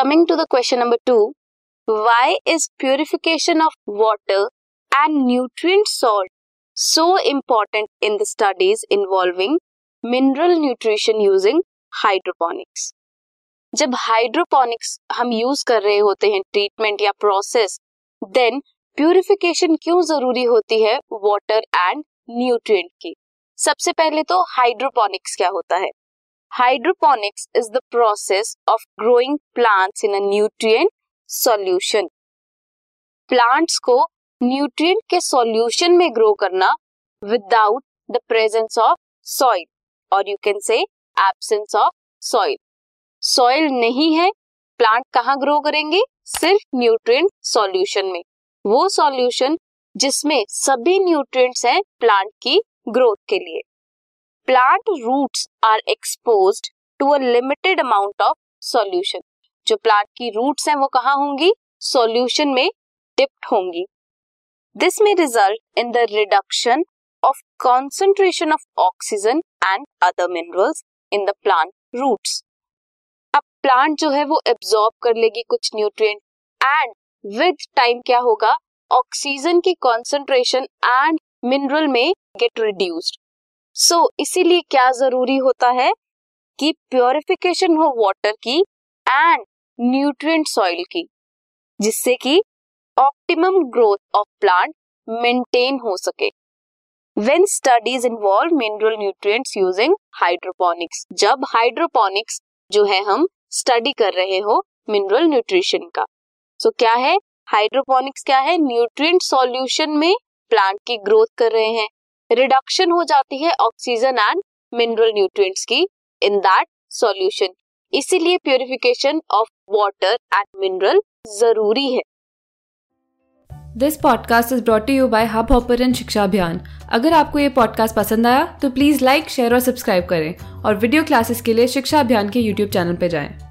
Coming to the question number two why is purification of water and nutrient salt so important in the studies involving mineral nutrition using hydroponics जब hydroponics हम use कर रहे होते हैं treatment या process then purification क्यों ज़रूरी होती है वाटर एंड न्यूट्रिएंट की? सबसे पहले तो हाइड्रोपोनिक्स क्या होता है? Hydroponics is the process of growing plants in a nutrient solution plants को न्यूट्रिएंट के सॉल्यूशन में ग्रो करना without the presence of soil और you can say absence of soil soil नहीं है प्लांट कहाँ ग्रो करेंगे? सिर्फ़ न्यूट्रिएंट सॉल्यूशन में. वो सॉल्यूशन जिसमें सभी न्यूट्रिएंट्स हैं प्लांट की ग्रोथ के लिए. Plant roots are expose to a limited amount of solution जो प्लांट की रूट्स हैं वो कहाँ होंगी? सॉल्यूशन में डिप्ट होंगी। दिस में result in the reduction of concentration of oxygen and other minerals in the plant roots अब प्लांट जो है वो एब्जॉर्ब कर लेगी कुछ न्यूट्रिएंट एंड विद टाइम क्या होगा? ऑक्सीजन की कॉन्सेंट्रेशन एंड मिनरल में गेट रिड्यूस्ड सो so, इसीलिए क्या ज़रूरी होता है कि प्योरिफिकेशन हो वाटर की एंड न्यूट्रिएंट सॉइल की जिससे कि optimum growth of plant maintain हो सके। When studies involve mineral nutrients using hydroponics जब हाइड्रोपोनिक्स जो है हम स्टडी कर रहे हो मिनरल न्यूट्रिशन का सो so, क्या है? हाइड्रोपोनिक्स क्या है? न्यूट्रिएंट सॉल्यूशन में प्लांट की ग्रोथ कर रहे हैं। रिडक्शन हो जाती है ऑक्सीजन एंड मिनरल न्यूट्रिएंट्स की इन दैट सॉल्यूशन इसीलिए purification of water and mineral ज़रूरी है। This podcast is brought you by hub hopper Shiksha Abhiyan अगर आपको ये पॉडकास्ट पसंद आया तो प्लीज़ लाइक शेयर और सब्सक्राइब करें और वीडियो क्लासेस के लिए शिक्षा अभियान के यूट्यूब चैनल पर जाएँ।